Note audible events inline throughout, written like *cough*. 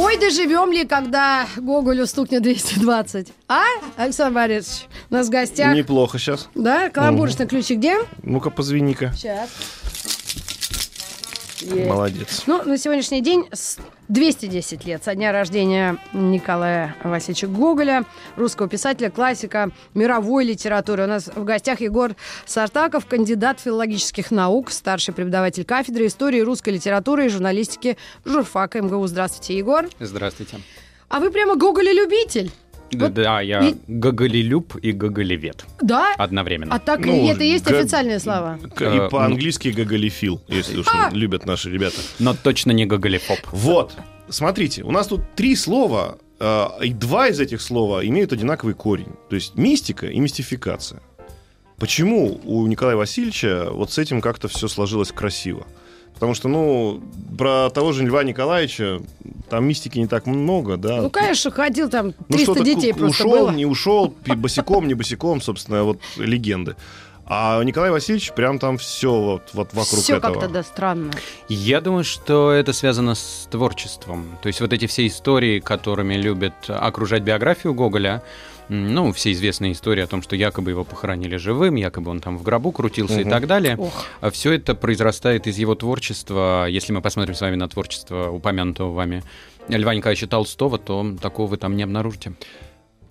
Ой, доживем ли, когда Гоголю стукнет 220? А, Александр Борисович, у нас в гостях. Неплохо сейчас. Да, каламбурочный ключик где? Ну-ка, позвони-ка. Сейчас. Молодец. Ну, на сегодняшний день с 210 лет со дня рождения Николая Васильевича Гоголя, русского писателя, классика мировой литературы. У нас в гостях Егор Сартаков, кандидат филологических наук, старший преподаватель кафедры истории русской литературы и журналистики журфака МГУ. Здравствуйте, Егор. Здравствуйте. А вы прямо Гоголя-любитель? Да, Вот да, я и- гоголелюб и гоголевед Да? одновременно. А так Ну, это и есть га- официальные слова? К- Э, И по-английски гоголефил, если уж А! любят наши ребята. Но точно не гоголефоб. Вот, смотрите, у нас тут три слова, э, и два из этих слова имеют одинаковый корень. То есть мистика и мистификация. Почему у Николая Васильевича вот с этим как-то все сложилось красиво? Потому что, ну, про того же Льва Николаевича там мистики не так много, да. Ну, конечно, ходил там Ну, 300 что-то детей просто ушел, было. не ушел, босиком, не босиком, собственно, вот легенды. А Николай Васильевич прям там все вот, вот вокруг Все этого. как-то, да, странно. Я думаю, что это связано с творчеством. То есть вот эти все истории, которыми любят окружать биографию Гоголя, ну, все известные истории о том, что якобы его похоронили живым, якобы он там в гробу крутился и Мгм. так далее. Ох. Все это произрастает из его творчества. Если мы посмотрим с вами на творчество упомянутого вами Льва Николаевича Толстого, то такого вы там не обнаружите.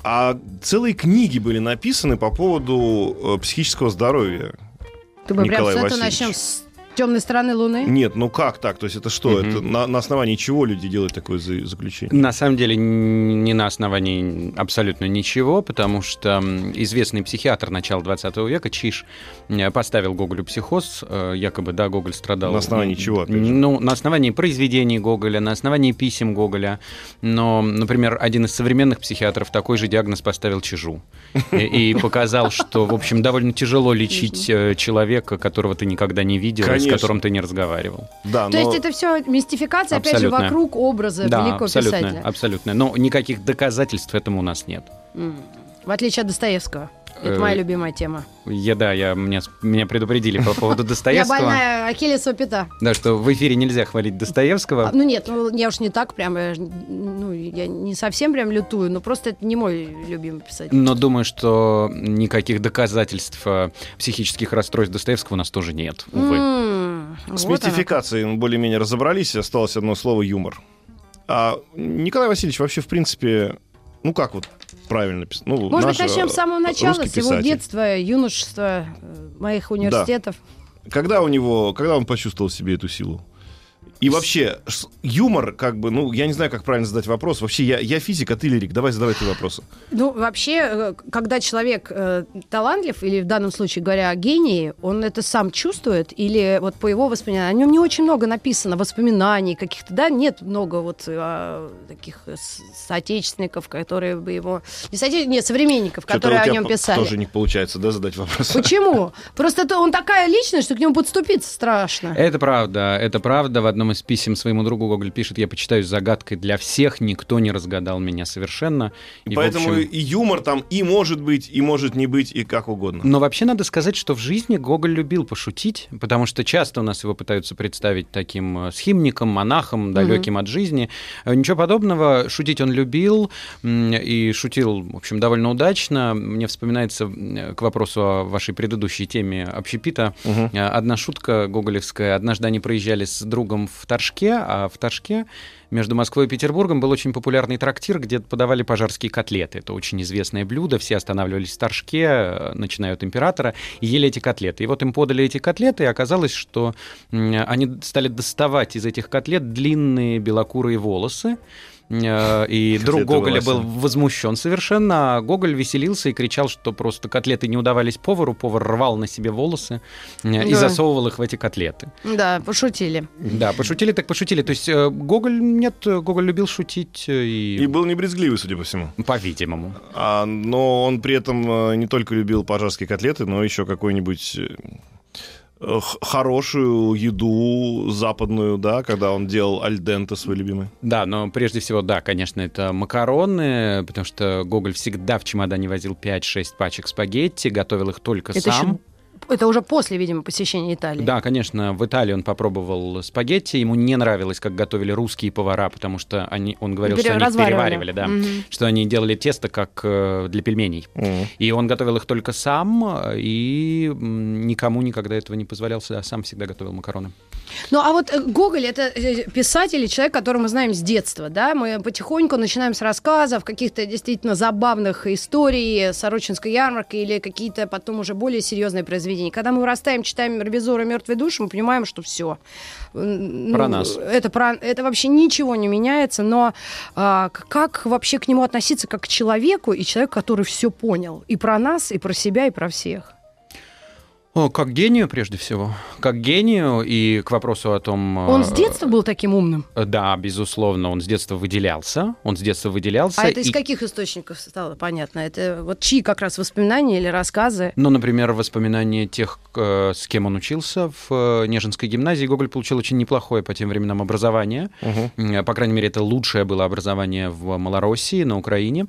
А целые книги были написаны по поводу э, психического здоровья. Ты бы прям Николай с этого начнем с темной стороны Луны? Нет, ну как так? То есть это что? Это на, на основании чего люди делают такое за- заключение? На самом деле не на основании абсолютно ничего, потому что известный психиатр начала 20 века Чиш э, поставил Гоголю психоз, э, якобы, да, Гоголь страдал. На основании чего, опять же? Ну, на основании произведений Гоголя, на основании писем Гоголя. Но, например, один из современных психиатров такой же диагноз поставил Чижу. И, показал, что, в общем, довольно тяжело лечить э, человека, которого ты никогда не видел. С которым ты не разговаривал. Да, То но есть это все мистификация, опять же, вокруг образа Да, великого абсолютно, писателя. абсолютно. Но никаких доказательств этому у нас нет. В отличие от Достоевского. Это Э, моя любимая тема. Я, да, я, меня, меня предупредили по поводу *laughs* Я Достоевского. больная Ахиллесова пята. Да, что в эфире нельзя хвалить А, Достоевского. ну нет, ну я уж не так прям, я, ну я не совсем прям лютую, но просто это не мой любимый писатель. Но думаю, что никаких доказательств э, психических расстройств Достоевского у нас тоже нет, увы. М, С вот мистификацией мы более-менее разобрались, осталось одно слово юмор. А Николай Васильевич вообще, в принципе, ну как вот правильно писать? Ну, быть, наш, начнем э, с самого начала, с его детства, юношества, э, моих университетов. Когда у него, когда он почувствовал в себе эту силу? И вообще, юмор, как бы, ну, я не знаю, как правильно задать вопрос. Вообще, я, я физик, а ты лирик. Давай задавай ты вопросы. Ну, вообще, э, когда человек э, талантлив, или в данном случае говоря о гении, он это сам чувствует, или вот по его воспоминаниям, о нем не очень много написано, воспоминаний каких-то, да, нет много вот э, таких соотечественников, которые бы его... Не соотечественников, нет, современников, Чё-то которые о нем писали. Тоже не получается, да, задать вопрос? Почему? Просто это, он такая личность, что к нему подступиться страшно. Это правда, это правда. В одном из писем своему другу Гоголь пишет, я почитаюсь загадкой для всех, никто не разгадал меня совершенно. И, Поэтому общем, и юмор там и может быть, и может не быть, и как угодно. Но вообще надо сказать, что в жизни Гоголь любил пошутить, потому что часто у нас его пытаются представить таким э, схимником, монахом, далеким от жизни. Э, Ничего подобного. Шутить он любил и шутил, в общем, довольно удачно. Мне вспоминается к вопросу о вашей предыдущей теме общепита э, одна шутка гоголевская. Однажды они проезжали с другом в Торжке, а в Торжке между Москвой и Петербургом был очень популярный трактир, где подавали пожарские котлеты. Это очень известное блюдо. Все останавливались в Торжке, э, начиная от императора, и ели эти котлеты. И вот им подали эти котлеты, и оказалось, что они стали доставать из этих котлет длинные белокурые волосы, и друг Гоголя был возмущен совершенно, а Гоголь веселился и кричал, что просто котлеты не удавались повару, повар рвал на себе волосы э, и Да. засовывал их в эти котлеты. Да, пошутили. Да, пошутили так пошутили. То есть э, Гоголь, нет, э, Гоголь любил шутить э, и, И был не брезгливый, судя по всему. по-видимому. А, но он при этом э, не только любил пожарские котлеты, но еще какой-нибудь э, э, хорошую еду западную, да, когда он делал альдента свой любимый. Да, но прежде всего, да, конечно, это макароны, потому что Гоголь всегда в чемодане возил 5-6 пачек спагетти, готовил их только Это сам. еще это уже после, видимо, посещения Италии. Да, конечно, в Италии он попробовал спагетти, ему не нравилось, как готовили русские повара, потому что они, он говорил, что они переваривали, да, Мгм. что они делали тесто как э, для пельменей. И он готовил их только сам, э, и никому никогда этого не позволял, а сам всегда готовил макароны. Ну, а вот э, Гоголь это э, писатель и человек, которого мы знаем с детства, да? Мы потихоньку начинаем с рассказов, каких-то действительно забавных историй, Сорочинской ярмарки или какие-то потом уже более серьезные произведения. Когда мы вырастаем, читаем «Ревизора. Мертвой души», мы понимаем, что все. Про нас. Это, про, это вообще ничего не меняется, но а, как вообще к нему относиться как к человеку и человеку, который все понял? И про нас, и про себя, и про всех. О, как гению, прежде всего. Как гению, и к вопросу о том... Он э, с детства был таким умным? Да, безусловно, он с детства выделялся. Он с детства выделялся. А это из и- каких источников стало понятно? Это вот чьи как раз воспоминания или рассказы? Ну, например, воспоминания тех, э, с кем он учился в э, Нежинской гимназии. Гоголь получил очень неплохое по тем временам образование. М, По крайней мере, это лучшее было образование в Малороссии, на Украине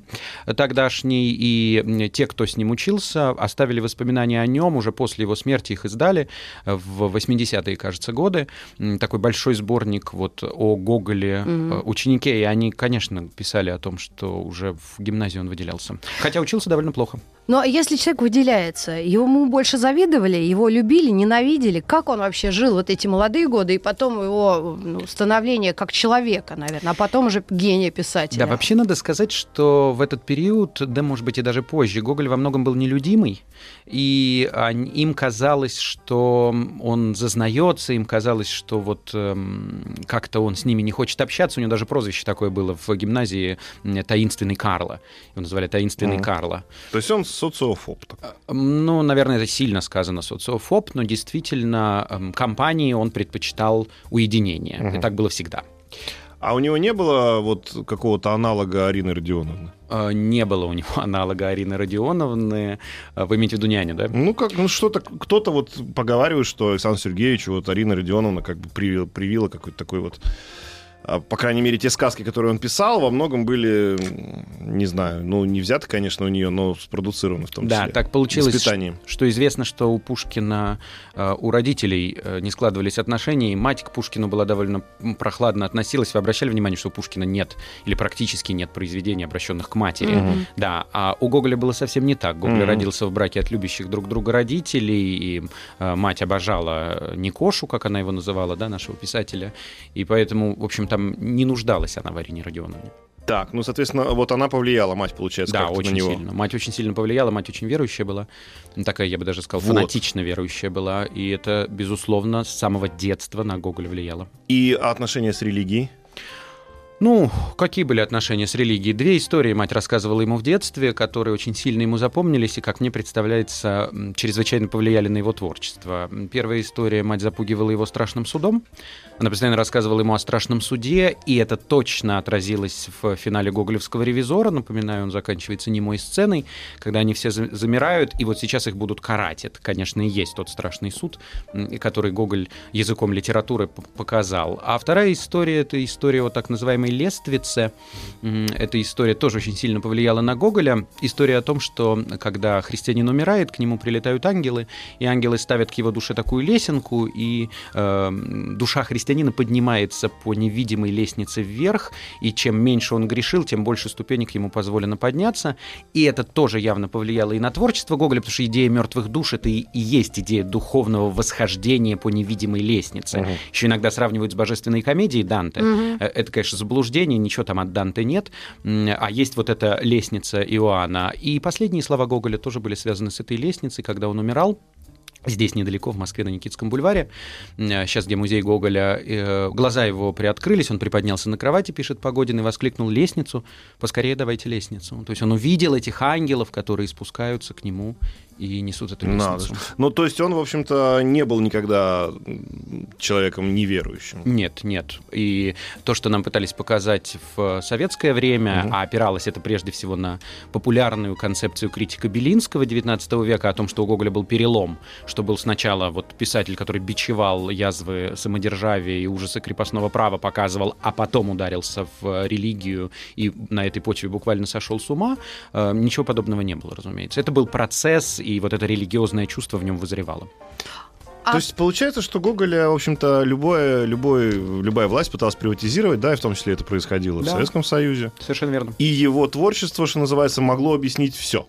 тогдашней. И те, кто с ним учился, оставили воспоминания о нем. Уже после его смерти их издали в 80-е, кажется, годы. Такой большой сборник вот о Гоголе, э, ученике. И они, конечно, писали о том, что уже в гимназии он выделялся. Хотя учился довольно плохо. Но если человек выделяется, ему больше завидовали, его любили, ненавидели, как он вообще жил вот эти молодые годы, и потом его ну, становление как человека, наверное, а потом уже гения писателя. Да, вообще надо сказать, что в этот период, да, может быть, и даже позже, Гоголь во многом был нелюдимый, и им казалось, что он зазнается, им казалось, что вот эм, как-то он с ними не хочет общаться. У него даже прозвище такое было в гимназии «Таинственный Карло». Его называли «Таинственный Мгм. Карло». То есть он социофоб. такой. Ну, наверное, это сильно сказано социофоб, но действительно эм, компании он предпочитал уединение. Мгм. И так было всегда. А у него не было вот какого-то аналога Арины Родионовны? Э, Не было у него *laughs* аналога Арины Родионовны. Э, Вы имеете в виду няню, да? Ну, как, ну что-то, кто-то вот поговаривает, что Александру Сергеевичу вот Арина Родионовна как бы привила, привила какой-то такой вот а, по крайней мере, те сказки, которые он писал, во многом были, не знаю, ну, не взяты, конечно, у нее, но спродуцированы в том Да, числе. так получилось, Воспитанием. что известно, что у Пушкина, э, у родителей э, не складывались отношения, и мать к Пушкину была довольно прохладно относилась. Вы обращали внимание, что у Пушкина нет или практически нет произведений, обращенных к матери? Мгм. Да, а у Гоголя было совсем не так. Гоголь Мгм. родился в браке от любящих друг друга родителей, и э, мать обожала Никошу, как она его называла, да, нашего писателя, и поэтому, в общем, там не нуждалась она в Арине Родионовне. Так, ну, соответственно, вот она повлияла, мать, получается, Да, очень на него. сильно. Мать очень сильно повлияла, мать очень верующая была. Ну, Такая, я бы даже сказал, Вот. фанатично верующая была. И это, безусловно, с самого детства на Гоголя влияло. И отношения с религией? Ну, какие были отношения с религией? Две истории мать рассказывала ему в детстве, которые очень сильно ему запомнились и, как мне представляется, чрезвычайно повлияли на его творчество. Первая история, мать запугивала его страшным судом. Она постоянно рассказывала ему о страшном суде, и это точно отразилось в финале Гоголевского ревизора. Напоминаю, он заканчивается немой сценой, когда они все за- замирают, и вот сейчас их будут карать. Это, конечно, и есть тот страшный суд, который Гоголь языком литературы показал. А вторая история — это история о так называемой лествице. М, Эта история тоже очень сильно повлияла на Гоголя. История о том, что когда христианин умирает, к нему прилетают ангелы, и ангелы ставят к его душе такую лесенку, и э, душа христианина поднимается по невидимой лестнице вверх, и чем меньше он грешил, тем больше ступенек ему позволено подняться. И это тоже явно повлияло и на творчество Гоголя, потому что идея мертвых душ это и, и есть идея духовного восхождения по невидимой лестнице. Мгм. Еще иногда сравнивают с божественной комедией Данте. Э, Это, конечно, заблуждение, ничего там от Данте нет, а есть вот эта лестница Иоанна. И последние слова Гоголя тоже были связаны с этой лестницей, когда он умирал. Здесь недалеко, в Москве, на Никитском бульваре. Сейчас, где музей Гоголя, э, глаза его приоткрылись, он приподнялся на кровати, пишет Погодин, и воскликнул лестницу. Поскорее давайте лестницу. То есть он увидел этих ангелов, которые спускаются к нему и несут эту лестницу. Надо. Ну, то есть он, в общем-то, не был никогда человеком неверующим. Нет, нет. И то, что нам пытались показать в советское время, Мгм. а опиралось это прежде всего на популярную концепцию критика Белинского XIX века о том, что у Гоголя был перелом, что был сначала вот писатель, который бичевал язвы самодержавия и ужасы крепостного права, показывал, а потом ударился в религию и на этой почве буквально сошел с ума. Э, Ничего подобного не было, разумеется. Это был процесс, и вот это религиозное чувство в нем вызревало. А- То есть получается, что Гоголя, в общем-то, любое, любой, любая власть пыталась приватизировать, да, и в том числе это происходило в Да. Советском Союзе. Совершенно верно. И его творчество, что называется, могло объяснить все.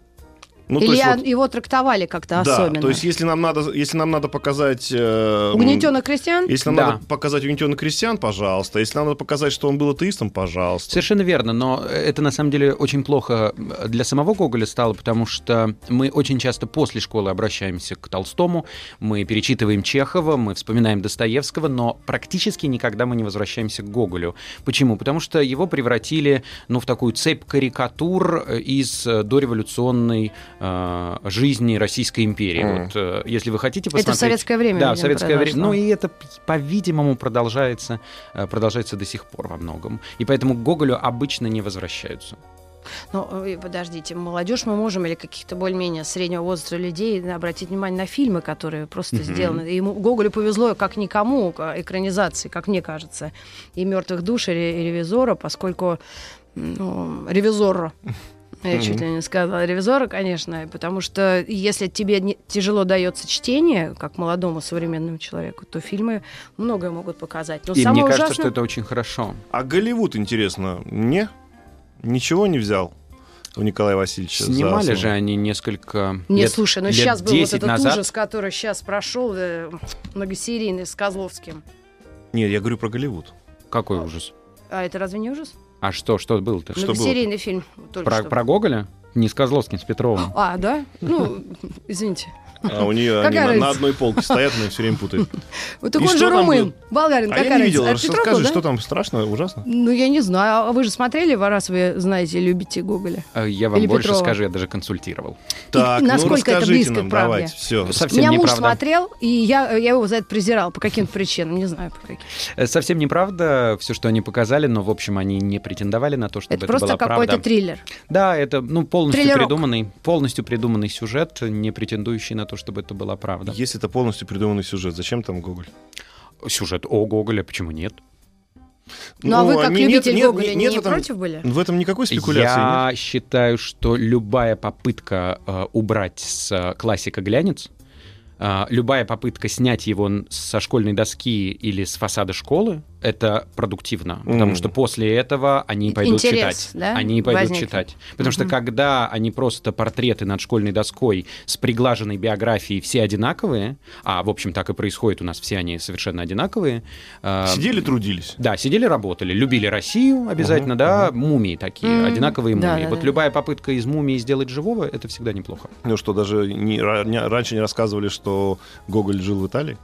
Ну, Или я- вот- его трактовали как-то да, особенно? то есть если нам надо, если нам надо показать... э, Угнетенных крестьян? Если нам Да. надо показать угнетенных крестьян, пожалуйста. Если нам надо показать, что он был атеистом, пожалуйста. Совершенно верно, но это на самом деле очень плохо для самого Гоголя стало, потому что мы очень часто после школы обращаемся к Толстому, мы перечитываем Чехова, мы вспоминаем Достоевского, но практически никогда мы не возвращаемся к Гоголю. Почему? Потому что его превратили ну, в такую цепь карикатур из э, дореволюционной э, жизни Российской империи. Мгм. Вот, э, если вы хотите Это в посмотреть... советское время, Да, в советское время. Ну и это, по-видимому, продолжается, э, продолжается до сих пор во многом. И поэтому к Гоголю обычно не возвращаются. Ну, э, подождите, молодежь мы можем или каких-то более-менее среднего возраста людей обратить внимание на фильмы, которые просто Мгм. сделаны. И ему Гоголю повезло, как никому, к экранизации, как мне кажется, и мертвых душ, и, Ре- и ревизора, поскольку ну, ревизора. Я чуть ли не сказала ревизора, конечно, потому что если тебе не- тяжело дается чтение, как молодому современному человеку, то фильмы многое могут показать. Но и самое мне кажется, ужасное- что это очень хорошо. А Голливуд, интересно, не? Ничего не взял у Николая Васильевича? за Снимали же они несколько Нет, лет, слушай, ну лет сейчас был вот 10 этот назад. ужас, который сейчас прошел, э, многосерийный, с Козловским. Нет, я говорю про Голливуд. Какой ужас? А это разве не ужас? А что, что было-то? Что Многосерийный фильм. только Про, что. про Гоголя? Не с Козловским, с Петровым. А, да? Ну, *laughs* извините. А у нее они на- одной полке стоят, она все время путает. *laughs* Вот так И он же румын, болгарин, А какая я не видел. А Что- Петров, Скажи, да? что там страшно, ужасно? Ну, я не знаю. А вы же смотрели, раз вы знаете, любите Гоголя? Э, Я вам Или больше Петрова. скажу, я даже консультировал. Так, ну насколько это расскажите близко нам, к правде? давайте, все. Совсем У меня муж неправда. смотрел, и я, я его за это презирал по каким-то причинам, не знаю по каким. Э, Совсем неправда все, что они показали, но, в общем, они не претендовали на то, чтобы Это это, просто была какой-то правда. триллер. Да, это ну, полностью Триллерок. придуманный, полностью придуманный сюжет, не претендующий на то, чтобы это была правда. Если это полностью придуманный сюжет, зачем там Гоголь? Сюжет о Гоголе, почему нет? Ну, а вы как любитель нет, Гоголя нет, не нет в этом- против были? В этом никакой спекуляции Я считаю, что любая попытка э, убрать с э, классика глянец, э, любая попытка снять его со школьной доски или с фасада школы, это продуктивно, потому Мгм. что после этого они пойдут Интерес, читать. да, они пойдут возникнет. читать. Потому что Мгм. когда они просто портреты над школьной доской с приглаженной биографией все одинаковые, а в общем так и происходит у нас, все они совершенно одинаковые. э, нет? Сидели, трудились. да, сидели, работали, любили Россию обязательно, Мгм, да, мумии такие, Мгм. одинаковые Да, мумии. да, вот да. любая попытка из мумии сделать живого, это всегда неплохо. Ну что, даже не- ра- не- раньше не рассказывали, что Гоголь жил в Италии?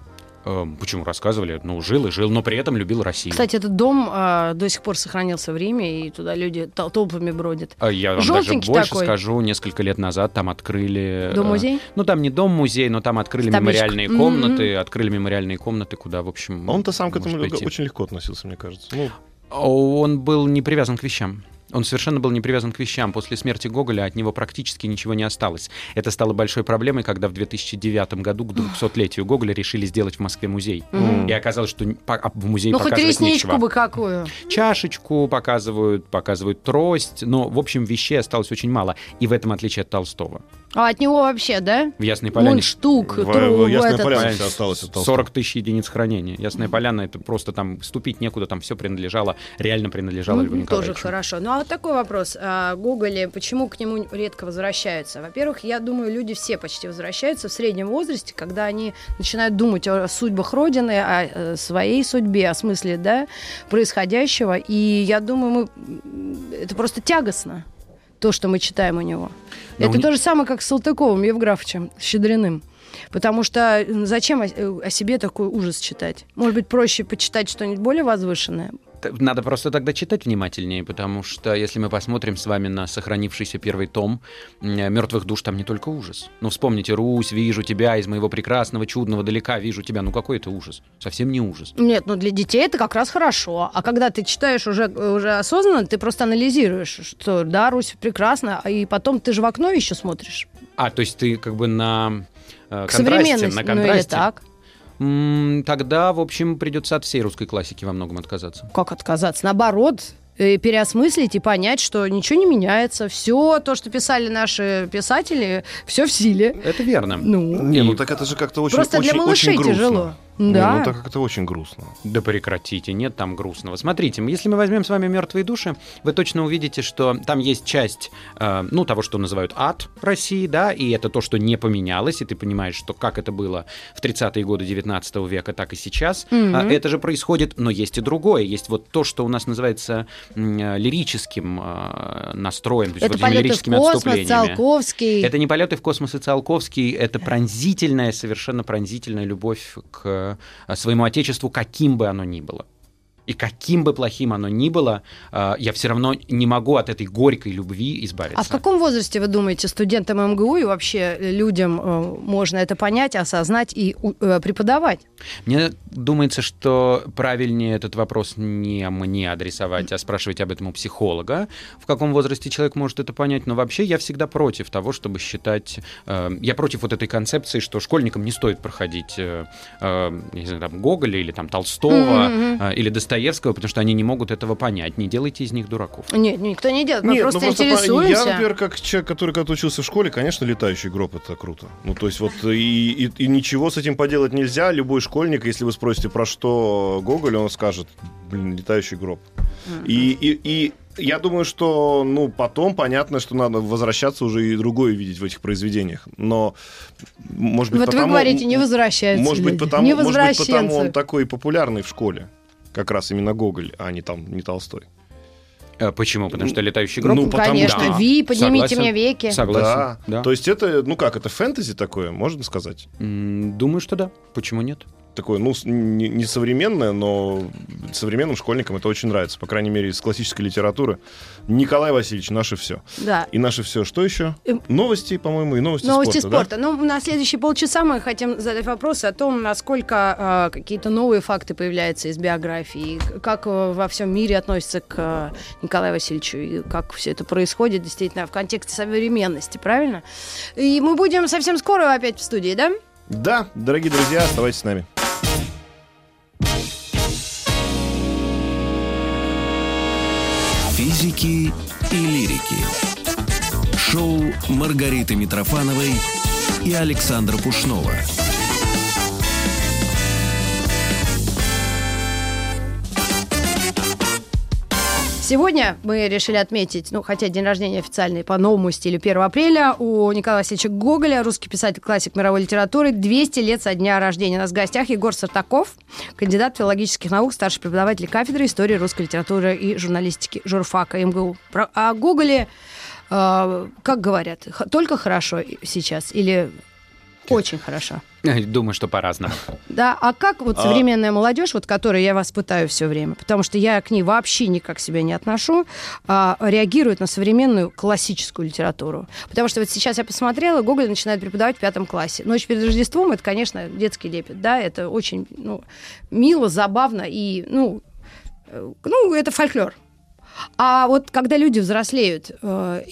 Эм, почему рассказывали? Ну, жил и жил, но при этом любил Россию. Кстати, этот дом а, до сих пор сохранился в Риме, и туда люди тол- толпами бродят. А Я вам даже больше такой. скажу, несколько лет назад там открыли... э, Дом-музей? Ну, там не дом-музей, но там открыли С табличкой. мемориальные Мгм. комнаты, открыли мемориальные комнаты, куда, в общем... Он-то сам к этому пойти. очень легко относился, мне кажется. Ну, Он был не привязан к вещам. Он совершенно был не привязан к вещам. После смерти Гоголя от него практически ничего не осталось. Это стало большой проблемой, когда в 2009 году, к 200-летию Гоголя, решили сделать в Москве музей. Мгм. И оказалось, что а в музее Ну, хоть показывать ресничку нечего. бы какую. Чашечку показывают, показывают трость, но, в общем, вещей осталось очень мало. И в этом отличие от Толстого. А от него вообще, да? В Ясной Поляне Мундштук, в- тру- в Ясной этот- Поляне все осталось от Толстого. 40 тысяч единиц хранения. Ясная Поляна, это просто там ступить некуда, там все принадлежало, реально принадлежало Льву Ну, тоже Николаевичу. хорошо. Ну а вот такой вопрос. А, Гоголе, почему к нему редко возвращаются? Во-первых, я думаю, люди все почти возвращаются в среднем возрасте, когда они начинают думать о судьбах Родины, о э, своей судьбе, о смысле да, происходящего. И я думаю, мы... это просто тягостно, то, что мы читаем у него. Но это у то же самое, как с Салтыковым, Евграфовичем, Щедриным. Потому что м, зачем о, э, о себе такой ужас читать? Может быть, проще почитать что-нибудь более возвышенное? Надо просто тогда читать внимательнее, потому что если мы посмотрим с вами на сохранившийся первый том «Мертвых душ», там не только ужас. Ну, вспомните «Русь, вижу тебя из моего прекрасного, чудного, далека, вижу тебя». Ну, какой это ужас? Совсем не ужас. Нет, ну для детей это как раз хорошо. А когда ты читаешь уже, уже осознанно, ты просто анализируешь, что да, Русь прекрасна, а и потом ты же в окно еще смотришь. А, то есть ты как бы на э, К контрасте, современности. на Ну или контрасте. так. Тогда, в общем, придется от всей русской классики во многом отказаться. Как отказаться? Наоборот, э, переосмыслить и понять, что ничего не меняется. Все то, что писали наши писатели, все в силе. Это верно. Ну, Не, И- ну так это же как-то очень, Просто для очень, малышей очень грустно. тяжело. Не, Да. ну так как-то очень грустно. Да прекратите, нет там грустного. Смотрите, если мы возьмем с вами мертвые души, вы точно увидите, что там есть часть, э, ну, того, что называют ад России, да, и это то, что не поменялось, и ты понимаешь, что как это было в 30-е годы 19 века, так и сейчас. А, Это же происходит, но есть и другое. Есть вот то, что у нас называется э, лирическим э, настроем, то есть это вот этими полеты в лирическими космос, отступлениями. Циолковский. Это не полеты в космос и Циолковский, это пронзительная, совершенно пронзительная любовь к э, своему отечеству, каким бы оно ни было. И каким бы плохим оно ни было, э, я все равно не могу от этой горькой любви избавиться. А в каком возрасте, вы думаете, студентам МГУ и вообще людям э, можно это понять, осознать и э, преподавать? Мне думается, что правильнее этот вопрос не мне адресовать, а спрашивать об этом у психолога, в каком возрасте человек может это понять. Но вообще я всегда против того, чтобы считать... э, я против вот этой концепции, что школьникам не стоит проходить не знаю, там, Гоголя или там, Толстого э, или Достоевского, потому что они не могут этого понять. Не делайте из них дураков. Нет, никто не делает, мы Нет, просто ну по- интересуемся. Я, например, как человек, который когда учился в школе, конечно, летающий гроб это круто. Ну, то есть вот и, и- и ничего с этим поделать нельзя. Любой школьник, если вы спросите, про что Гоголь, он скажет, блин, летающий гроб. И, и, и я думаю, что, ну, потом понятно, что надо возвращаться уже и другое видеть в этих произведениях. Но, может быть, вот вы потому... говорите, не возвращаются Может быть, люди. потому, не может быть, потому он такой популярный в школе. Как раз именно Гоголь, а не там не Толстой. Э, Почему? Потому что летающий гроб? Ну, потому Конечно, что- Ви, поднимите Согласен. мне веки. Согласен. Да. Да. То есть это, ну как, это фэнтези такое, можно сказать? Думаю, что да. Почему нет? Такое, ну, не, не современное, но современным школьникам это очень нравится. По крайней мере, из классической литературы. Николай Васильевич, наше все. Да. И наше все. Что еще? Эм, Новости, по-моему, и новости, Новости спорта. спорта. Ну, на следующие полчаса мы хотим задать вопросы о том, насколько э, какие-то новые факты появляются из биографии, как э, во всем мире относятся к э, Николаю Васильевичу, и как все это происходит действительно в контексте современности, правильно? И мы будем совсем скоро опять в студии, да? Да? да, дорогие друзья, оставайтесь с нами. Физики и лирики. Шоу Маргариты Митрофановой и Александра Пушнова. Сегодня мы решили отметить, ну, хотя день рождения официальный по новому стилю 1 апреля у Николая Васильевича Гоголя, русский писатель, классик мировой литературы, 200 лет со дня рождения. У нас в гостях Егор Сартаков, кандидат филологических наук, старший преподаватель кафедры истории русской литературы и журналистики журфака МГУ. Про- О Гоголе, э, как говорят, только хорошо сейчас или очень хорошо? *laughs* Думаю, что по-разному. Да, а как вот А- современная молодежь, вот которой я вас пытаю все время, потому что я к ней вообще никак себя не отношу, а, реагирует на современную классическую литературу. Потому что вот сейчас я посмотрела, Гоголь начинает преподавать в пятом классе. Ночь перед Рождеством это, конечно, детский лепет, да, это очень ну, мило, забавно и, ну, э, ну, это фольклор. А вот когда люди взрослеют, э,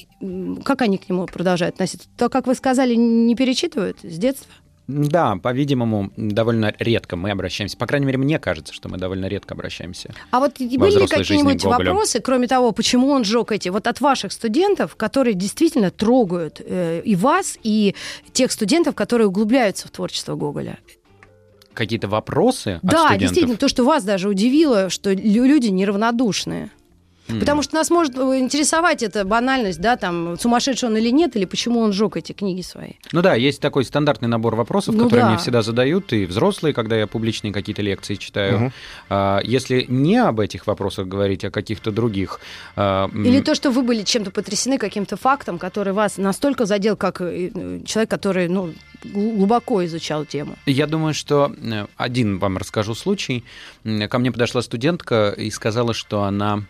как они к нему продолжают относиться? То, как вы сказали, не перечитывают с детства? Да, по-видимому, довольно редко мы обращаемся. По крайней мере, мне кажется, что мы довольно редко обращаемся. А вот были ли какие-нибудь вопросы, кроме того, почему он сжег эти, вот от ваших студентов, которые действительно трогают э, и вас, и тех студентов, которые углубляются в творчество Гоголя? Какие-то вопросы от да, студентов? действительно, то, что вас даже удивило, что лю- люди неравнодушные. Потому что нас может э, интересовать эта банальность, да, там, сумасшедший он или нет, или почему он сжег эти книги свои. Ну да, есть такой стандартный набор вопросов, Ну которые да. мне всегда задают, и взрослые, когда я публичные какие-то лекции читаю. Мгм. А, Если не об этих вопросах говорить, а каких-то других... а, Или то, что вы были чем-то потрясены каким-то фактом, который вас настолько задел, как э, человек, который ну, гл- глубоко изучал тему. Я думаю, что э, один вам расскажу случай. Ко мне подошла студентка и сказала, что она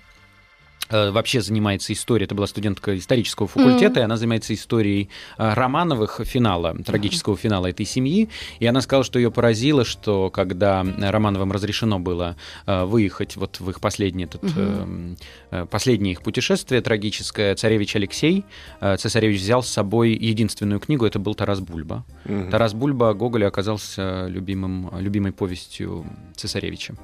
вообще занимается историей. Это была студентка исторического факультета, и она занимается историей э, Романовых финала, трагического финала этой семьи. И она сказала, что ее поразило, что когда Романовым разрешено было э, выехать вот в их последнее, этот, э, э, последнее их путешествие трагическое, царевич Алексей, э, цесаревич взял с собой единственную книгу, это был Тарас Бульба. Мгм. Тарас Бульба Гоголя оказался любимым, любимой повестью цесаревича.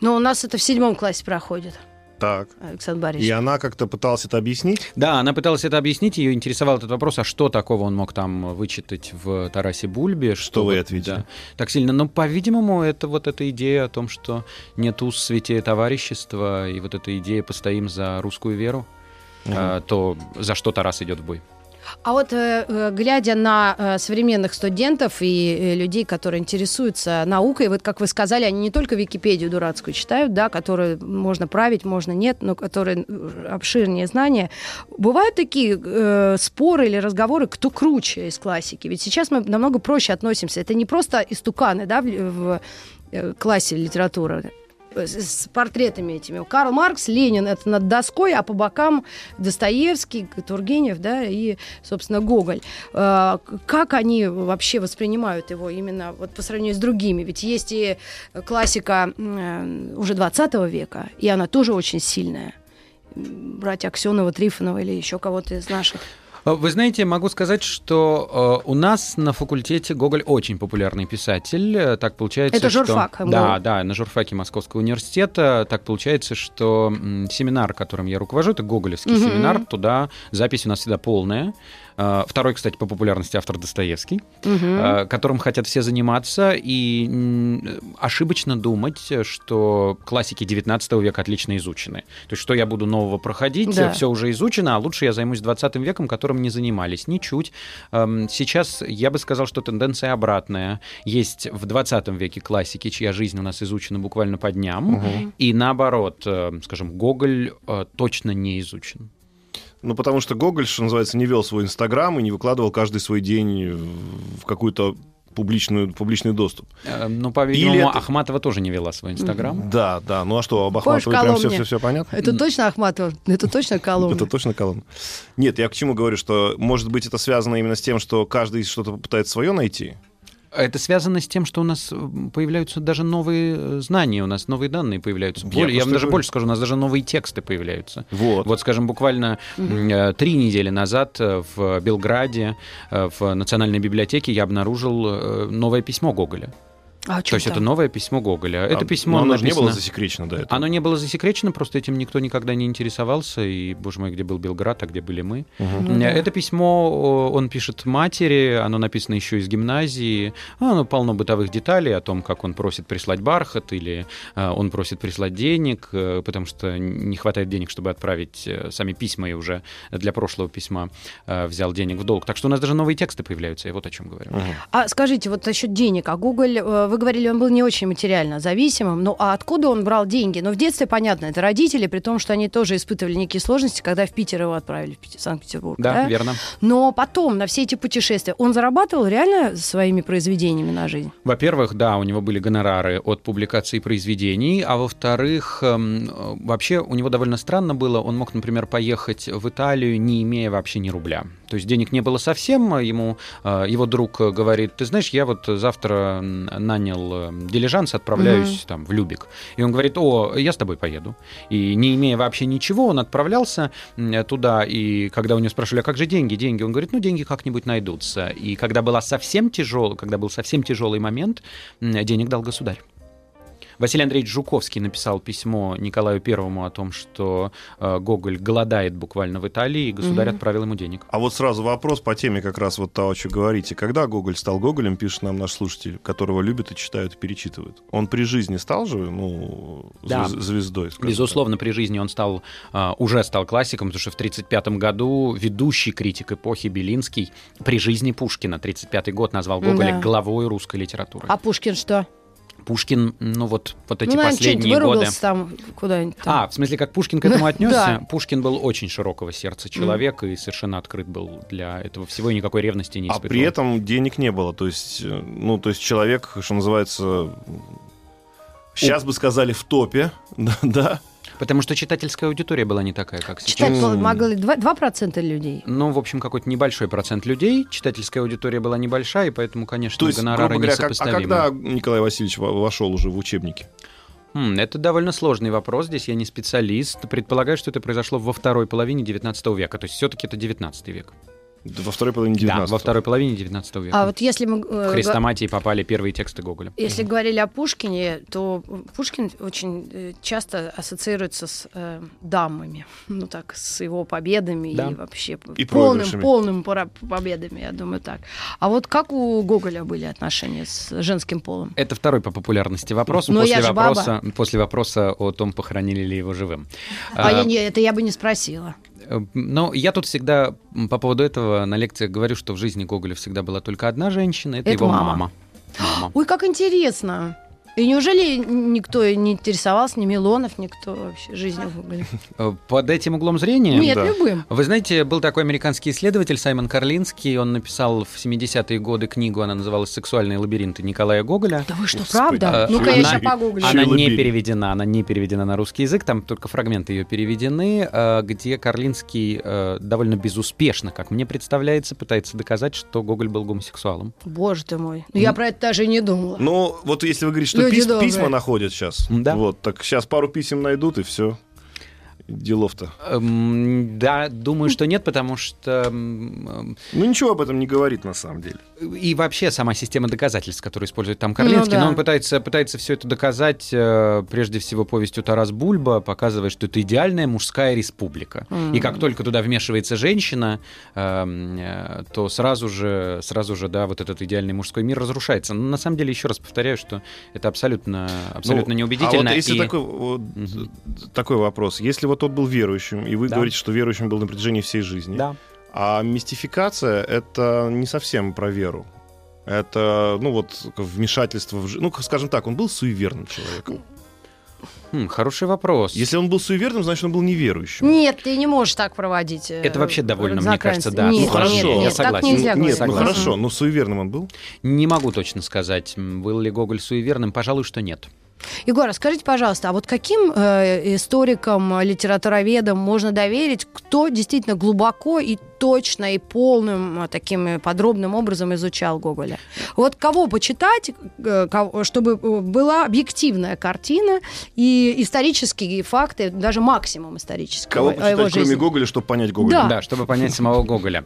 Но у нас это в седьмом классе проходит, Так. Александр Борисович. И она как-то пыталась это объяснить? Да, она пыталась это объяснить, ее интересовал этот вопрос, а что такого он мог там вычитать в Тарасе Бульбе? Что вы вот, ответили? да, так сильно. Но, по-видимому, это вот эта идея о том, что нет уз святее товарищества, и вот эта идея «постоим за русскую веру», а, то за что Тарас идет в бой. А вот э, э, глядя на э, современных студентов и людей, которые интересуются наукой, вот как вы сказали, они не только Википедию дурацкую читают, да, которую можно править, можно нет, но которые обширнее знания. Бывают такие э, споры или разговоры, кто круче из классики? Ведь сейчас мы намного проще относимся. Это не просто истуканы, да, в, в, классе литературы с портретами этими. Карл Маркс, Ленин это над доской, а по бокам Достоевский, Тургенев, да, и, собственно, Гоголь. Э, Как они вообще воспринимают его именно вот по сравнению с другими? Ведь есть и классика уже 20 века, и она тоже очень сильная. М, Братья Аксенова, Трифонова или еще кого-то из наших. А, Вы знаете, могу сказать, что э, у нас на факультете Гоголь очень популярный писатель. Э, Так получается, Это что... журфак, МГУ. Да, да, на журфаке Московского университета. Так получается, что семинар, которым я руковожу, это Гоголевский Мгм. семинар. Туда запись у нас всегда полная. Э, Второй, кстати, по популярности автор Достоевский, э, которым хотят все заниматься. И ошибочно думать, что классики 19 века отлично изучены. То есть, что я буду нового проходить, Да. все уже изучено, а лучше я займусь 20 веком, которым не занимались. Ничуть. Сейчас я бы сказал, что тенденция обратная. Есть в 20 веке классики, чья жизнь у нас изучена буквально по дням, Мгм. и наоборот, э, скажем, Гоголь э, точно не изучен. Ну, потому что Гоголь, что называется, не вел свой Инстаграм и не выкладывал каждый свой день в какую-то публичную, публичный доступ. Э, Ну, по-видимому, Или это- Ахматова тоже не вела свой Инстаграм. Да, да. Ну а что, об Помнишь, Ахматовой прям колонне? все, понятно? Это точно Ахматова? Это точно колонна? Это точно колонна. Нет, я к чему говорю, что, может быть, это связано именно с тем, что каждый что-то пытается свое найти. Это связано с тем, что у нас э, появляются даже новые э, знания, у нас новые данные появляются. Я Более- Я, вам просто даже говорю. больше скажу, у нас даже новые тексты появляются. Вот. Вот, скажем, буквально э, три недели назад в Белграде, в Национальной библиотеке я обнаружил новое письмо Гоголя. А То есть это новое письмо Гоголя. А, Это письмо но оно же не написано- было засекречено до этого. Оно не было засекречено, просто этим никто никогда не интересовался. И, боже мой, где был Белград, а где были мы? Ну да. Это письмо он пишет матери, оно написано еще из гимназии. Оно полно бытовых деталей о том, как он просит прислать бархат или э, он просит прислать денег, э, потому что не хватает денег, чтобы отправить э, сами письма, и уже для прошлого письма взял денег в долг. Так что у нас даже новые тексты появляются, я вот о чем говорю. Мгм. А скажите, вот насчет денег. А Google, э, вы говорили, он был не очень материально зависимым. Ну, а откуда он брал деньги? Ну, в детстве, понятно, это родители, при том, что они тоже испытывали некие сложности, когда в Питер его отправили, в Санкт-Петербург. Да, да? верно. Но потом, на все эти путешествия, он зарабатывал реально своими произведениями на жизнь? Во-первых, да, у него были гонорары от публикации произведений, а во-вторых, эм, вообще у него довольно странно было, он мог, например, поехать в Италию, не имея вообще ни рубля. То есть денег не было совсем, ему э, его друг говорит, ты знаешь, я вот завтра м, нанял э, дилижанс, отправляюсь там в Любик. И он говорит, о, я с тобой поеду. И не имея вообще ничего, он отправлялся туда, и когда у него спрашивали, а как же деньги? Деньги. Он говорит, ну, деньги как-нибудь найдутся. И когда была совсем тяжел, когда был совсем тяжелый момент, денег дал государь. Василий Андреевич Жуковский написал письмо Николаю Первому о том, что э, Гоголь голодает буквально в Италии, и государь Мгм. отправил ему денег. А вот сразу вопрос по теме как раз вот того, что говорите. Когда Гоголь стал Гоголем, пишет нам наш слушатель, которого любят и читают, и перечитывают. Он при жизни стал же, ну, Да. звез- звездой? Безусловно, при жизни он стал, а, уже стал классиком, потому что в 1935 году ведущий критик эпохи Белинский при жизни Пушкина, 1935 год, назвал Гоголя Да. главой русской литературы. А Пушкин что? Пушкин, ну вот, вот эти ну, наверное, последние годы... там куда-нибудь. там. А, в смысле, как Пушкин к этому *laughs* отнесся? Да. Пушкин был очень широкого сердца человек и совершенно открыт был для этого всего, и никакой ревности не А испытывал. при этом денег не было. То есть, э, ну, то есть человек, что называется, сейчас бы сказали в топе, *laughs* да. Потому что читательская аудитория была не такая, как сейчас. Читать М. могли 2%, 2% людей. Ну, в общем, какой-то небольшой процент людей. Читательская аудитория была небольшая, и поэтому, конечно, То есть, гонорары грубо говоря, как- а несопоставимы. когда Николай Васильевич во- вошел уже в учебники? М, Это довольно сложный вопрос. Здесь я не специалист. Предполагаю, что это произошло во второй половине 19 века. То есть все-таки это 19 век. Во второй половине 19 Да, во второй половине 19 века. А вот если мы... э, В Хрестоматии попали первые тексты Гоголя. Если говорили о Пушкине, то Пушкин очень э, часто ассоциируется с э, дамами. *laughs* Ну так, с его победами Да. и вообще И полным, полным победами, я думаю, так. А вот как у Гоголя были отношения с женским полом? Это второй по популярности вопрос. Но после, вопроса, после вопроса о том, похоронили ли его живым. А, я не, это я бы не спросила. Э, Но я тут всегда по поводу этого на лекциях говорю, что в жизни Гоголя всегда была только одна женщина, это, Это его мама. мама. Мама. Ой, как интересно. И неужели никто не интересовался, ни Милонов, никто вообще жизнью Гоголя? Э, Под этим углом зрения... Нет, да. любым. Вы знаете, был такой американский исследователь Саймон Карлинский, он написал в 70-е годы книгу, она называлась «Сексуальные лабиринты» Николая Гоголя. Да вы что, Господи. правда? Э, Ну-ка, я она- сейчас погуглю. Она не переведена, она не переведена на русский язык, там только фрагменты ее переведены, э, где Карлинский э, довольно безуспешно, как мне представляется, пытается доказать, что Гоголь был гомосексуалом. Боже ты мой. Ну, я про это даже и не думала. Ну, вот если вы говорите, что пис- добрые. письма находят сейчас, Да. вот, так сейчас пару писем найдут, и все. Делов-то. Эм, да, думаю, что нет, потому что м, Ну, ничего об этом не говорит на самом деле. и вообще сама система доказательств, которую использует там Карлинский, Ну да. но он пытается, пытается все это доказать, э, прежде всего, повестью Тарас Бульба, показывая, что это идеальная мужская республика. И как только туда вмешивается женщина, эм, э, то сразу же, сразу же, да, вот этот идеальный мужской мир разрушается. Но на самом деле, еще раз повторяю, что это абсолютно, абсолютно Ну, неубедительно. А вот если и- такой, вот, Мгм. такой вопрос. Если вот тот был верующим, и вы Да. говорите, что верующим был на протяжении всей жизни, Да. а мистификация — это не совсем про веру. Это, ну вот, вмешательство в жизнь. Ну, скажем так, он был суеверным человеком. Хм, хороший вопрос. Если он был суеверным, значит, он был неверующим. Нет, ты не можешь так проводить. э, Это вообще довольно, мне кажется, да. Нет, Ну, хорошо. нет, Я нет, так согласен. нельзя Ну. Нет, ну Согласен. хорошо, но суеверным он был? Не могу точно сказать, был ли Гоголь суеверным. Пожалуй, что нет. Егор, а скажите, пожалуйста, а вот каким э, историкам, литературоведам можно доверить, кто действительно глубоко и точно и полным э, таким э, подробным образом изучал Гоголя? Вот кого почитать, э, чтобы была объективная картина и исторические факты, даже максимум исторического Кого о его почитать, кроме жизни? Гоголя, чтобы понять Гоголя? Да. Да, чтобы понять самого Гоголя.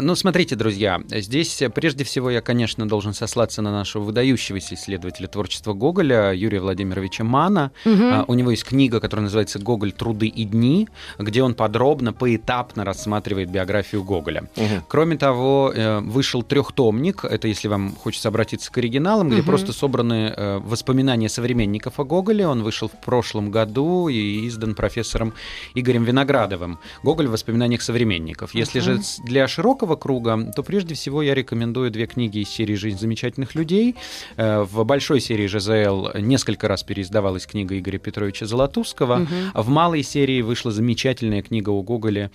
Ну, смотрите, друзья, здесь прежде всего я, конечно, должен сослаться на нашего выдающегося исследователя творчества Гоголя Юрия Владимировича Мана. А, У него есть книга, которая называется «Гоголь. Труды и дни», где он подробно, поэтапно рассматривает биографию Гоголя. Мгм. Кроме того, э, вышел трехтомник, это если вам хочется обратиться к оригиналам, где Мгм. просто собраны э, воспоминания современников о Гоголе. Он вышел в прошлом году и издан профессором Игорем Виноградовым. Гоголь в воспоминаниях современников. Если же Мгм. с- для широкого круга, то прежде всего я рекомендую две книги из серии «Жизнь замечательных людей». Э, В большой серии ЖЗЛ несколько раз переиздавалась книга Игоря Петровича Золотуского. Мгм. А В малой серии вышла замечательная книга у Гоголя,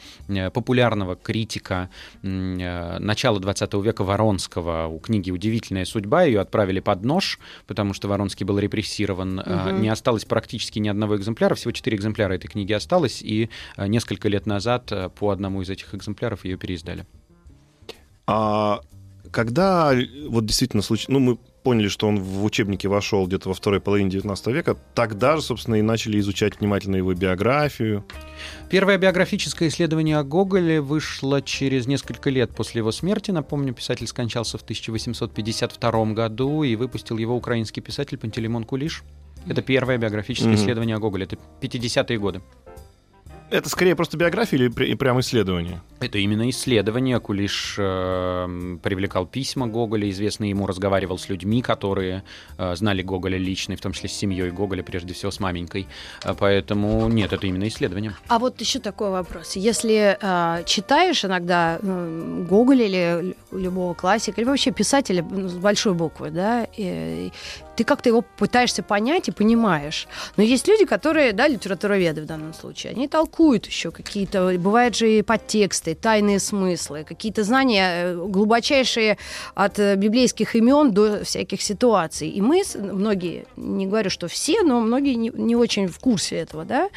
популярного критика э, начала 20 века Воронского. У книги «Удивительная судьба». Ее отправили под нож, потому что Воронский был репрессирован. Мгм. Не осталось практически ни одного экземпляра. Всего четыре экземпляра этой книги осталось. И э, несколько лет назад э, по одному из этих экземпляров ее переиздали. А когда вот действительно случай, ну мы поняли, что он в учебнике вошел где-то во второй половине 19 века, тогда же, собственно, и начали изучать внимательно его биографию. Первое биографическое исследование о Гоголе вышло через несколько лет после его смерти. Напомню, писатель скончался в 1852 году, и выпустил его украинский писатель Пантелеймон Кулиш. Это первое биографическое Мгм. исследование о Гоголе. Это 50-е годы. Это скорее просто биография или при- прям исследование? Это именно исследование. Кулиш э, привлекал письма Гоголя, известно ему, разговаривал с людьми, которые э, знали Гоголя лично, и в том числе с семьей Гоголя, прежде всего с маменькой. А Поэтому нет, это именно исследование. А вот еще такой вопрос. Если э, читаешь иногда э, Гоголя или лю- любого классика, или вообще писателя ну, с большой буквы, да, и, ты как-то его пытаешься понять и понимаешь. Но есть люди, которые, да, литературоведы в данном случае, они толкуют еще какие-то, бывают же и подтексты, тайные смыслы, какие-то знания э, глубочайшие от э, библейских имен до всяких ситуаций. И мы, многие, не говорю, что все, но многие не, не очень в курсе этого, да,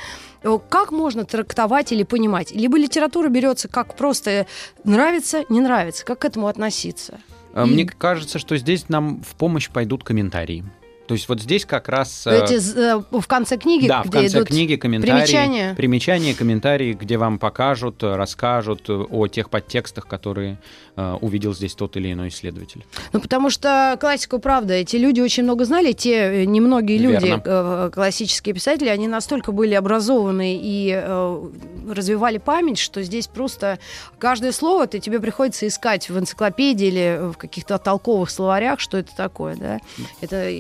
Э, как можно трактовать или понимать? Либо литература берется как просто нравится, не нравится, как к этому относиться? И- Мне кажется, что здесь нам в помощь пойдут комментарии. То есть вот здесь как раз... Эти э, в конце книги, Да, в где конце идут книги комментарии, примечания. примечания, комментарии, где вам покажут, расскажут о тех подтекстах, которые э, увидел здесь тот или иной исследователь. Ну, потому что классику, правда, эти люди очень много знали, те э, немногие люди, Верно. э, классические писатели, они настолько были образованы и э, развивали память, что здесь просто каждое слово ты тебе приходится искать в энциклопедии или в каких-то толковых словарях, что это такое, да. Это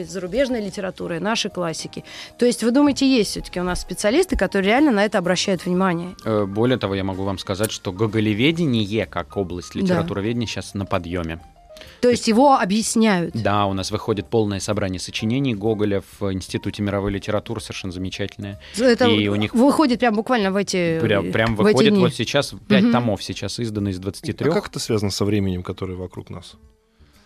и, зарубежная литература, и наши классики. То есть вы думаете, есть все-таки у нас специалисты, которые реально на это обращают внимание? Э, Более того, я могу вам сказать, что гоголеведение как область Да. литературоведения сейчас на подъеме. То есть его объясняют. Да, у нас выходит полное собрание сочинений Гоголя в Институте мировой литературы, совершенно замечательное. Это И у них- выходит прям буквально в эти Прям, прям в эти выходит дни. вот сейчас, пять Мгм. томов сейчас изданы из 23. А как это связано со временем, которое вокруг нас?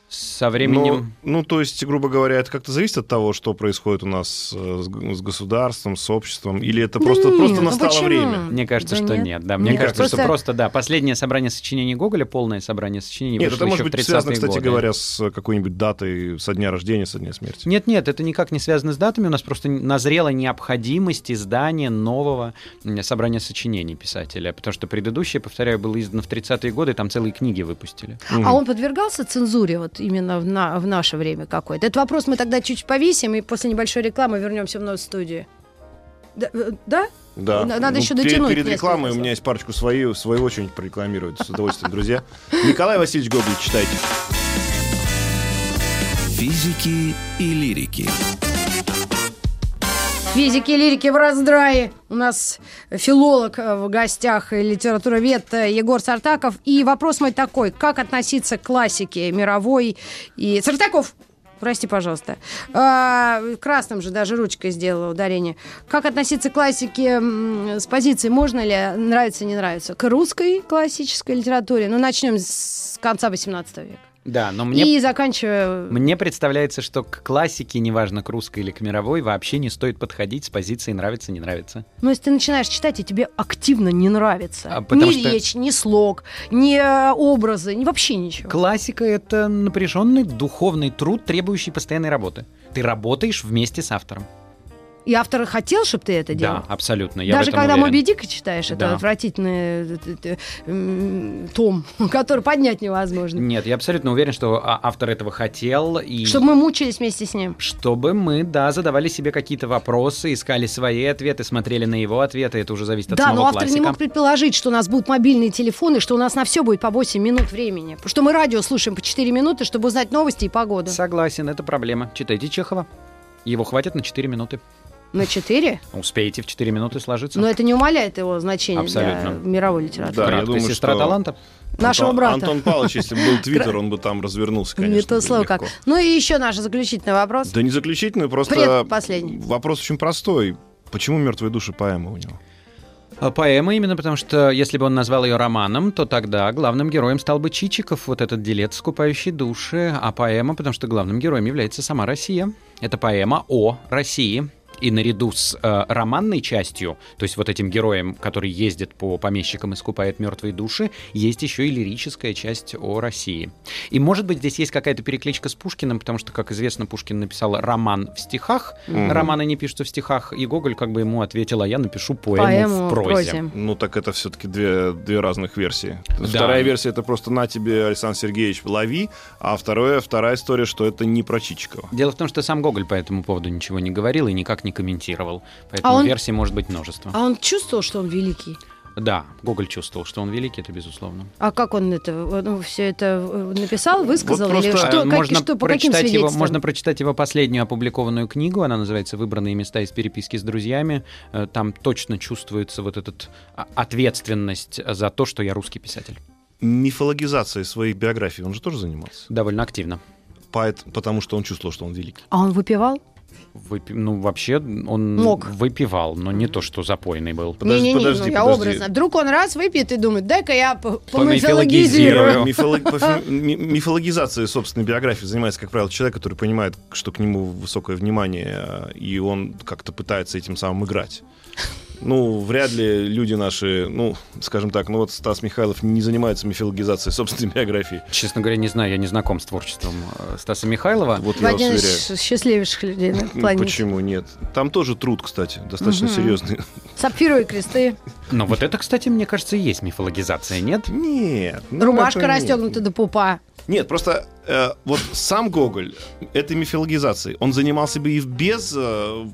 Со временем... Ну, ну, то есть, грубо говоря, это как-то зависит от того, что происходит у нас э, с, с государством, с обществом, или это Да просто, нет, просто ну настало почему? время? Мне кажется, Да что нет. нет. Да, мне Нет, кажется, что просто- просто, да, последнее собрание сочинений Гоголя, полное собрание сочинений Нет, вышло это может еще в быть 30-е связано, кстати годы. говоря, с какой-нибудь датой со дня рождения, со дня смерти. Нет, нет, это никак не связано с датами. У нас просто назрела необходимость издания нового собрания сочинений писателя. Потому что предыдущее, повторяю, было издано в 30-е годы, там целые книги выпустили. А он подвергался цензуре вот именно в, на- в наше время какой-то? Этот вопрос мы тогда чуть повесим, и после небольшой рекламы вернемся в новую студию. Да? э, да? Да. Н- надо еще перед- дотянуть Перед, несколько рекламой у меня есть парочку в свою очередь, прорекламировать. С удовольствием, друзья. Николай Васильевич Гоголь, читайте. Физики и лирики. Физики лирики в раздрае. У нас филолог э, в гостях литературовед э, Егор Сартаков. И вопрос мой такой. Как относиться к классике мировой и... Сартаков! Прости, пожалуйста. А, красным же даже ручкой сделала ударение. Как относиться к классике с позиции, можно ли, нравится, не нравится? К русской классической литературе? Ну, начнем с конца 18 века. Да, но мне И заканчивая... Мне представляется, что к классике, неважно, к русской или к мировой, вообще не стоит подходить с позиции нравится, не нравится. Ну, если ты начинаешь читать, и тебе активно не нравится. А ни что- речь, ни слог, ни э, образы, ни вообще ничего. Классика — это напряженный духовный труд, требующий постоянной работы. Ты работаешь вместе с автором. И автор хотел, чтобы ты это делал? Да, абсолютно. Я Даже когда уверен. Моби Дика читаешь, это Да. отвратительный э, э, э, том, *laughs* который поднять невозможно. Нет, я абсолютно уверен, что а, автор этого хотел. И... Чтобы мы мучились вместе с ним. Чтобы мы, да, задавали себе какие-то вопросы, искали свои ответы, смотрели на его ответы, это уже зависит от Да, самого но автор классика. не мог предположить, что у нас будут мобильные телефоны, что у нас на все будет по 8 минут времени. Потому что мы радио слушаем по 4 минуты, чтобы узнать новости и погоду. Согласен, это проблема. Читайте Чехова. Его хватит на 4 минуты. На 4? Успеете в 4 минуты сложиться. Но это не умаляет его значения Абсолютно. для мировой литературы. Да, я Краткая думаю, сестра что- таланта. Нашего Антон, брата. Антон Павлович, если бы был *laughs* твиттер, он бы там развернулся, конечно. не то слово легко. как. Ну и еще наш заключительный вопрос. Да не заключительный, просто Предпоследний. вопрос очень простой. Почему «Мертвые души» поэма у него? А Поэма именно потому, что если бы он назвал ее романом, то тогда главным героем стал бы Чичиков, вот этот делец, скупающий души, а поэма, потому что главным героем является сама Россия. Это поэма о России. И наряду с э, романной частью, то есть вот этим героем, который ездит по помещикам и скупает мертвые души, есть еще и лирическая часть о России. И, может быть, здесь есть какая-то перекличка с Пушкиным, потому что, как известно, Пушкин написал роман в стихах, Мгм. романы не пишутся в стихах, и Гоголь как бы ему ответил, а я напишу поэму, Поэму в прозе. Ну, так это все-таки две, две разных версии. Да. Вторая версия это просто на тебе, Александр Сергеевич, лови, а второе, вторая история, что это не про Чичикова. Дело в том, что сам Гоголь по этому поводу ничего не говорил и никак не комментировал. Поэтому А он- версий может быть множество. А он чувствовал, что он великий? Да, Гоголь чувствовал, что он великий, это безусловно. А как он это, ну, все это э, написал, высказал? Вот или просто, что, Э, как- можно, что, по каким прочитать его, можно прочитать его последнюю опубликованную книгу, она называется «Выбранные места из переписки с друзьями». Э, Там точно чувствуется вот эта ответственность за то, что я русский писатель. Мифологизацией своих биографий он же тоже занимался. Довольно активно. Поэт, потому что он чувствовал, что он великий. А он выпивал? Выпи- Ну, вообще, он Мог. выпивал, но не то, что запойный был. Подожди, Не-не-не, подожди, ну, я подожди. образно. Вдруг он раз выпьет и думает, дай-ка я по- Помифологизирую. помифологизирую. Мифолог- *laughs* по фи- ми- Мифологизацией собственной биографии занимается, как правило, человек, который понимает, что к нему высокое внимание, э, и он как-то пытается этим самым играть. Ну, вряд ли люди наши, ну, скажем так, ну вот Стас Михайлов не занимается мифологизацией собственной биографии. Честно говоря, не знаю, я не знаком с творчеством э, Стаса Михайлова. Вот я вас Один уверяю. из счастливейших людей на планете. Почему нет? Там тоже труд, кстати, достаточно Мгм. серьезный. Сапфировые кресты, Но вот это, кстати, мне кажется, и есть мифологизация, нет? Нет. ну, рубашка расстегнута до пупа. Нет, просто э, вот сам Гоголь этой мифологизацией, он занимался бы и без э,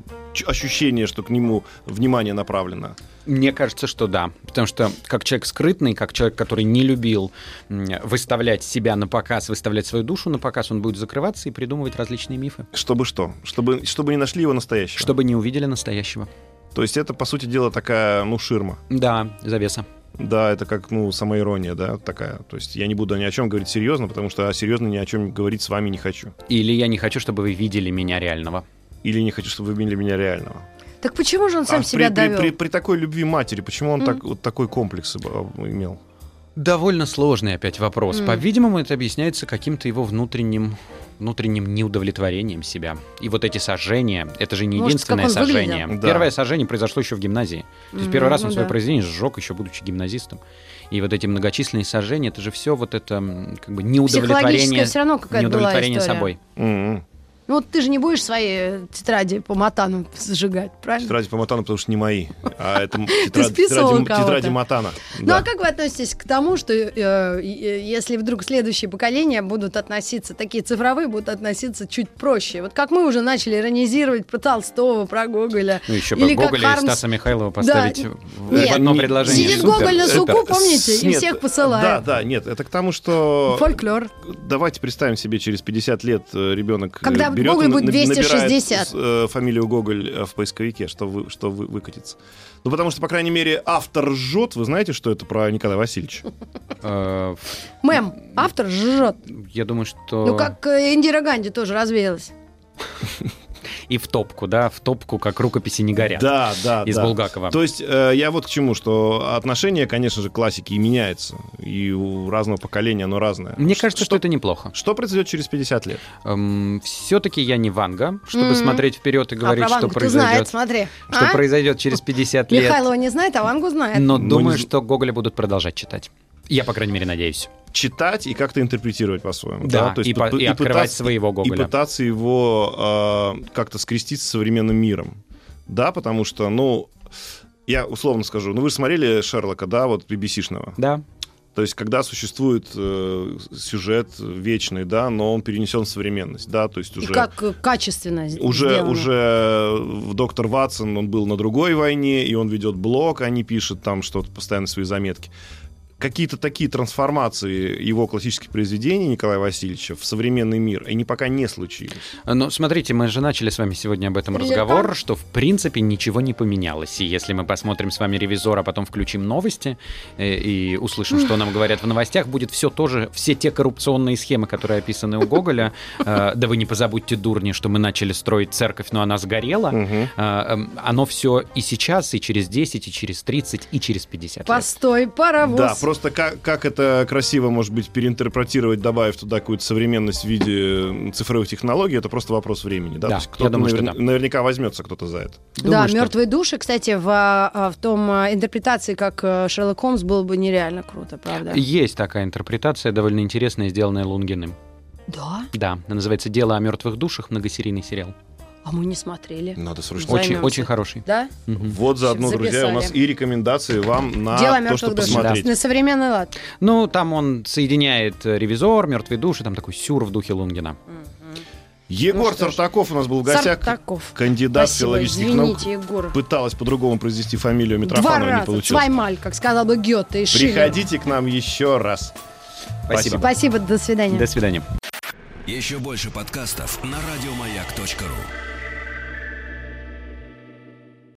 ощущения, что к нему внимание направлено. Мне кажется, что да. Потому что как человек скрытный, как человек, который не любил выставлять себя на показ, выставлять свою душу на показ, он будет закрываться и придумывать различные мифы, Чтобы что? Чтобы, чтобы не нашли его настоящего. чтобы не увидели настоящего. То есть это, по сути дела, такая, ну, ширма. Да, завеса. Да, это как, ну, самоирония, да, такая. То есть я не буду ни о чем говорить серьезно, потому что серьезно ни о чем говорить с вами не хочу. Или я не хочу, чтобы вы видели меня реального. Или не хочу, чтобы вы видели меня реального. Так почему же он сам А себя при, при- довел? при- при такой любви матери, почему он М. так, вот такой комплекс имел? Довольно сложный опять вопрос. М. По-видимому, это объясняется каким-то его внутренним внутренним неудовлетворением себя. И вот эти сожжения, это же не Может, единственное сожжение. Да. Первое сожжение произошло еще в гимназии. То есть Мгм, первый раз он ну свое да. произведение сжег, еще будучи гимназистом. И вот эти многочисленные сожжения, это же все вот это как бы неудовлетворение, все равно неудовлетворение собой. М-м. Ну вот ты же не будешь свои тетради по матану сжигать, правильно? Тетради по Матану, потому что не мои. А это *laughs* тетради, Матана. Ну Да. а как вы относитесь к тому, что э, э, если вдруг следующие поколения будут относиться, такие цифровые будут относиться чуть проще? Вот как мы уже начали иронизировать про Толстого, про Гоголя. Ну, еще Или как Гоголя и Хармс- Стаса Михайлова поставить в Нет. одно предложение. Сидит Супер. Гоголь на суку, Это- помните, и всех посылает. Да, да, нет, это к тому, что... Фольклор. Давайте представим себе, через 50 лет э, ребенок э, Когда берет Гоголь и будет на- набирает 260. с- э, фамилию Гоголь э, в поисковике, что, вы, что вы, выкатится. Ну, потому что, по крайней мере, автор жжет. Вы знаете, что это про Николая Васильевича? *laughs* Э, Мэм, автор жжет. Я думаю, что... Ну, как Индира Ганди тоже развеялась. *laughs* И в топку, да, в топку, как рукописи не горят. Да, да, Из да. Булгакова. То есть э, я вот к чему, что отношение, конечно же, к классике и меняется. И у разного поколения оно разное. Мне Ш- кажется, что это неплохо. Что произойдет через 50 лет? все-таки я не Ванга, чтобы Мгм. смотреть вперед и говорить, а про что Вангу ты знает, произойдет, смотри. что А? произойдет через 50 лет. Михайлова не знает, а Вангу знает. Но Ну, думаю, не что Гоголя будут продолжать читать. Я, по крайней мере, надеюсь. Читать и как-то интерпретировать по-своему. Да, То есть и, по- пы- и открывать пытаться- своего и Гоголя. пытаться его э, как-то скрестить с современным миром. Да, потому что, ну, я условно скажу, ну вы же смотрели Шерлока, да, вот BBC-шного. Да. То есть, когда существует э, сюжет вечный, да, но он перенесен в современность, да, то есть И уже... как э, качественно Уже, сделано. уже в доктор Ватсон, он был на другой войне, и он ведет блог, а не пишет там что-то, постоянно свои заметки. Какие-то такие трансформации его классических произведений Николая Васильевича в современный мир, они пока не случились. Но смотрите, мы же начали с вами сегодня об этом разговор, что в принципе ничего не поменялось. И если мы посмотрим с вами ревизор, а потом включим новости э, и услышим, что нам говорят в новостях, будет все тоже, все те коррупционные схемы, которые описаны у Гоголя. Э, Да вы не позабудьте, дурни, что мы начали строить церковь, но она сгорела. Э, эм, Оно все и сейчас, и через 10, и через 30, и через 50 лет. Постой, паровоз. Да, Просто как, как это красиво, может быть, переинтерпретировать, добавив туда какую-то современность в виде цифровых технологий, это просто вопрос времени. Да, Да, То есть я кто-то думаю, что навер- да. наверняка возьмется кто-то за это. Думаю, да, что- мертвые души, кстати, в, а, в том а, интерпретации, как э, Шерлок Холмс, было бы нереально круто, правда? Есть такая интерпретация, довольно интересная, сделанная Лунгиным. Да? Да, она называется «Дело о мертвых душах», многосерийный сериал. А мы не смотрели. Надо срочно. Займемся. Очень, очень хороший. Да? Мгм. Вот заодно, друзья, у нас Записали. и рекомендации вам на Дело то, чтобы душ. посмотреть. На современный лад. Ну, там он соединяет э, ревизор, мертвые души, там такой сюр в духе Лунгина. Егор Ну что ж. Сартаков у нас был в гостях. Сартаков. Кандидат Спасибо, филологических наук. извините, Егор. Пыталась по-другому произнести фамилию Два Митрофанова, не раза. получилось. Цваймаль, как сказал бы Гёте и Шиллер. Приходите к нам еще раз. Спасибо. Спасибо, до свидания. До свидания. Еще больше подкастов на радиомаяк.ру.